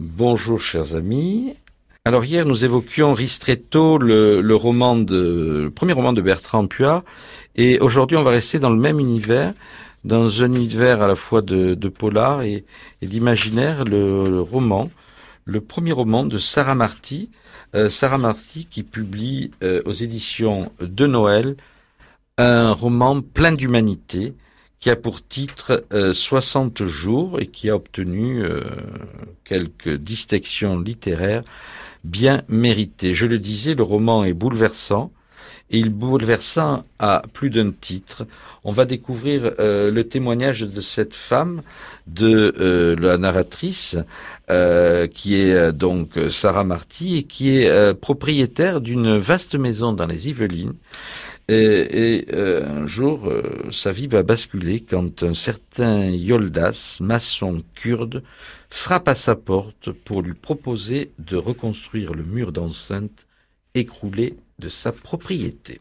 Bonjour chers amis. Alors hier nous évoquions Ristretto, le, roman de, le premier roman de Bertrand Puat, et aujourd'hui on va rester dans le même univers, dans un univers à la fois de, de polar et, et d'imaginaire, le, roman, le premier roman de Sarah Marty, euh, Sarah Marty qui publie euh, aux éditions de Noël un roman plein d'humanité, qui a pour titre 60 euh, jours et qui a obtenu euh, quelques distinctions littéraires bien méritées. Je le disais, le roman est bouleversant. Et il bouleversant à plus d'un titre. On va découvrir euh, le témoignage de cette femme, de la narratrice, qui est donc Sarah Marty et qui est propriétaire d'une vaste maison dans les Yvelines et, euh, un jour, euh, sa vie va basculer quand un certain Yoldas, maçon kurde, frappe à sa porte pour lui proposer de reconstruire le mur d'enceinte écroulé de sa propriété.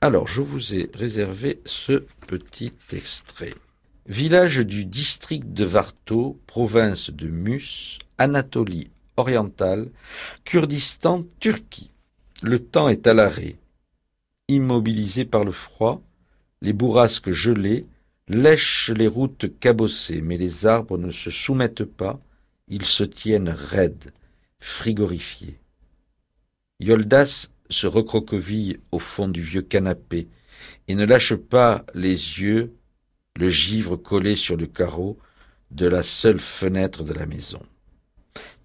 Alors, je vous ai réservé ce petit extrait. Village du district de Varto, province de Mus, Anatolie orientale, Kurdistan, Turquie. Le temps est à l'arrêt immobilisés par le froid, les bourrasques gelées lèchent les routes cabossées, mais les arbres ne se soumettent pas, ils se tiennent raides, frigorifiés. Yoldas se recroqueville au fond du vieux canapé et ne lâche pas les yeux, le givre collé sur le carreau de la seule fenêtre de la maison.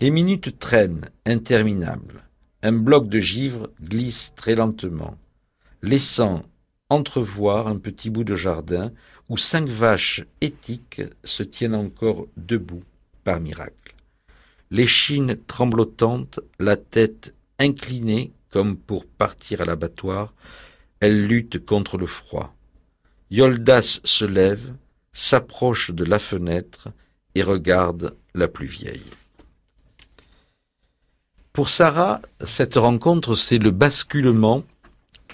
Les minutes traînent, interminables. Un bloc de givre glisse très lentement laissant entrevoir un petit bout de jardin où cinq vaches éthiques se tiennent encore debout par miracle. L'échine tremblotante, la tête inclinée comme pour partir à l'abattoir, elle lutte contre le froid. Yoldas se lève, s'approche de la fenêtre et regarde la plus vieille. Pour Sarah, cette rencontre, c'est le basculement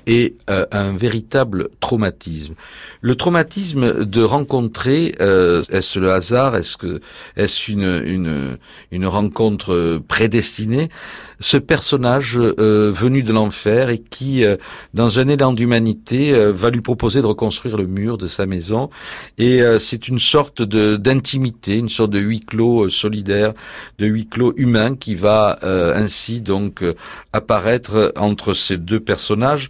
et euh, un véritable traumatisme. Le traumatisme de rencontrer, euh, est-ce le hasard, est-ce que est-ce une, une, une rencontre prédestinée Ce personnage euh, venu de l'enfer et qui, dans un élan d'humanité, va lui proposer de reconstruire le mur de sa maison. Et c'est une sorte de d'intimité, une sorte de huis clos solidaire, de huis clos humain qui va ainsi donc apparaître entre ces deux personnages.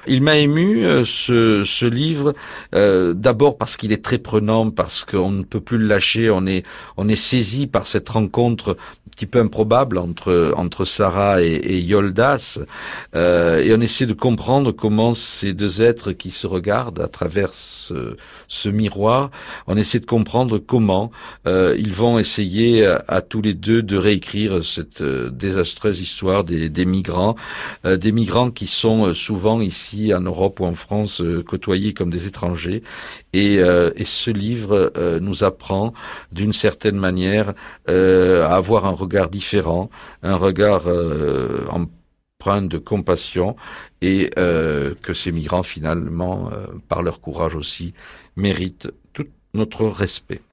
Il m'a ému euh, ce, ce, livre euh, d'abord parce qu'il est très prenant, parce qu'on ne peut plus le lâcher, on est on est saisi par cette rencontre un petit peu improbable entre entre Sarah et, et Yoldas, euh, et on essaie de comprendre comment ces deux êtres qui se regardent à travers ce, ce miroir, on essaie de comprendre comment euh, ils vont essayer à, tous les deux de réécrire cette désastreuse histoire des, des migrants, des migrants qui sont souvent ici en Europe ou en France euh, côtoyés comme des étrangers. Et, euh, ce livre euh, nous apprend d'une certaine manière à avoir un regard différent, un regard empreint de compassion et que ces migrants finalement, par leur courage aussi, méritent tout notre respect.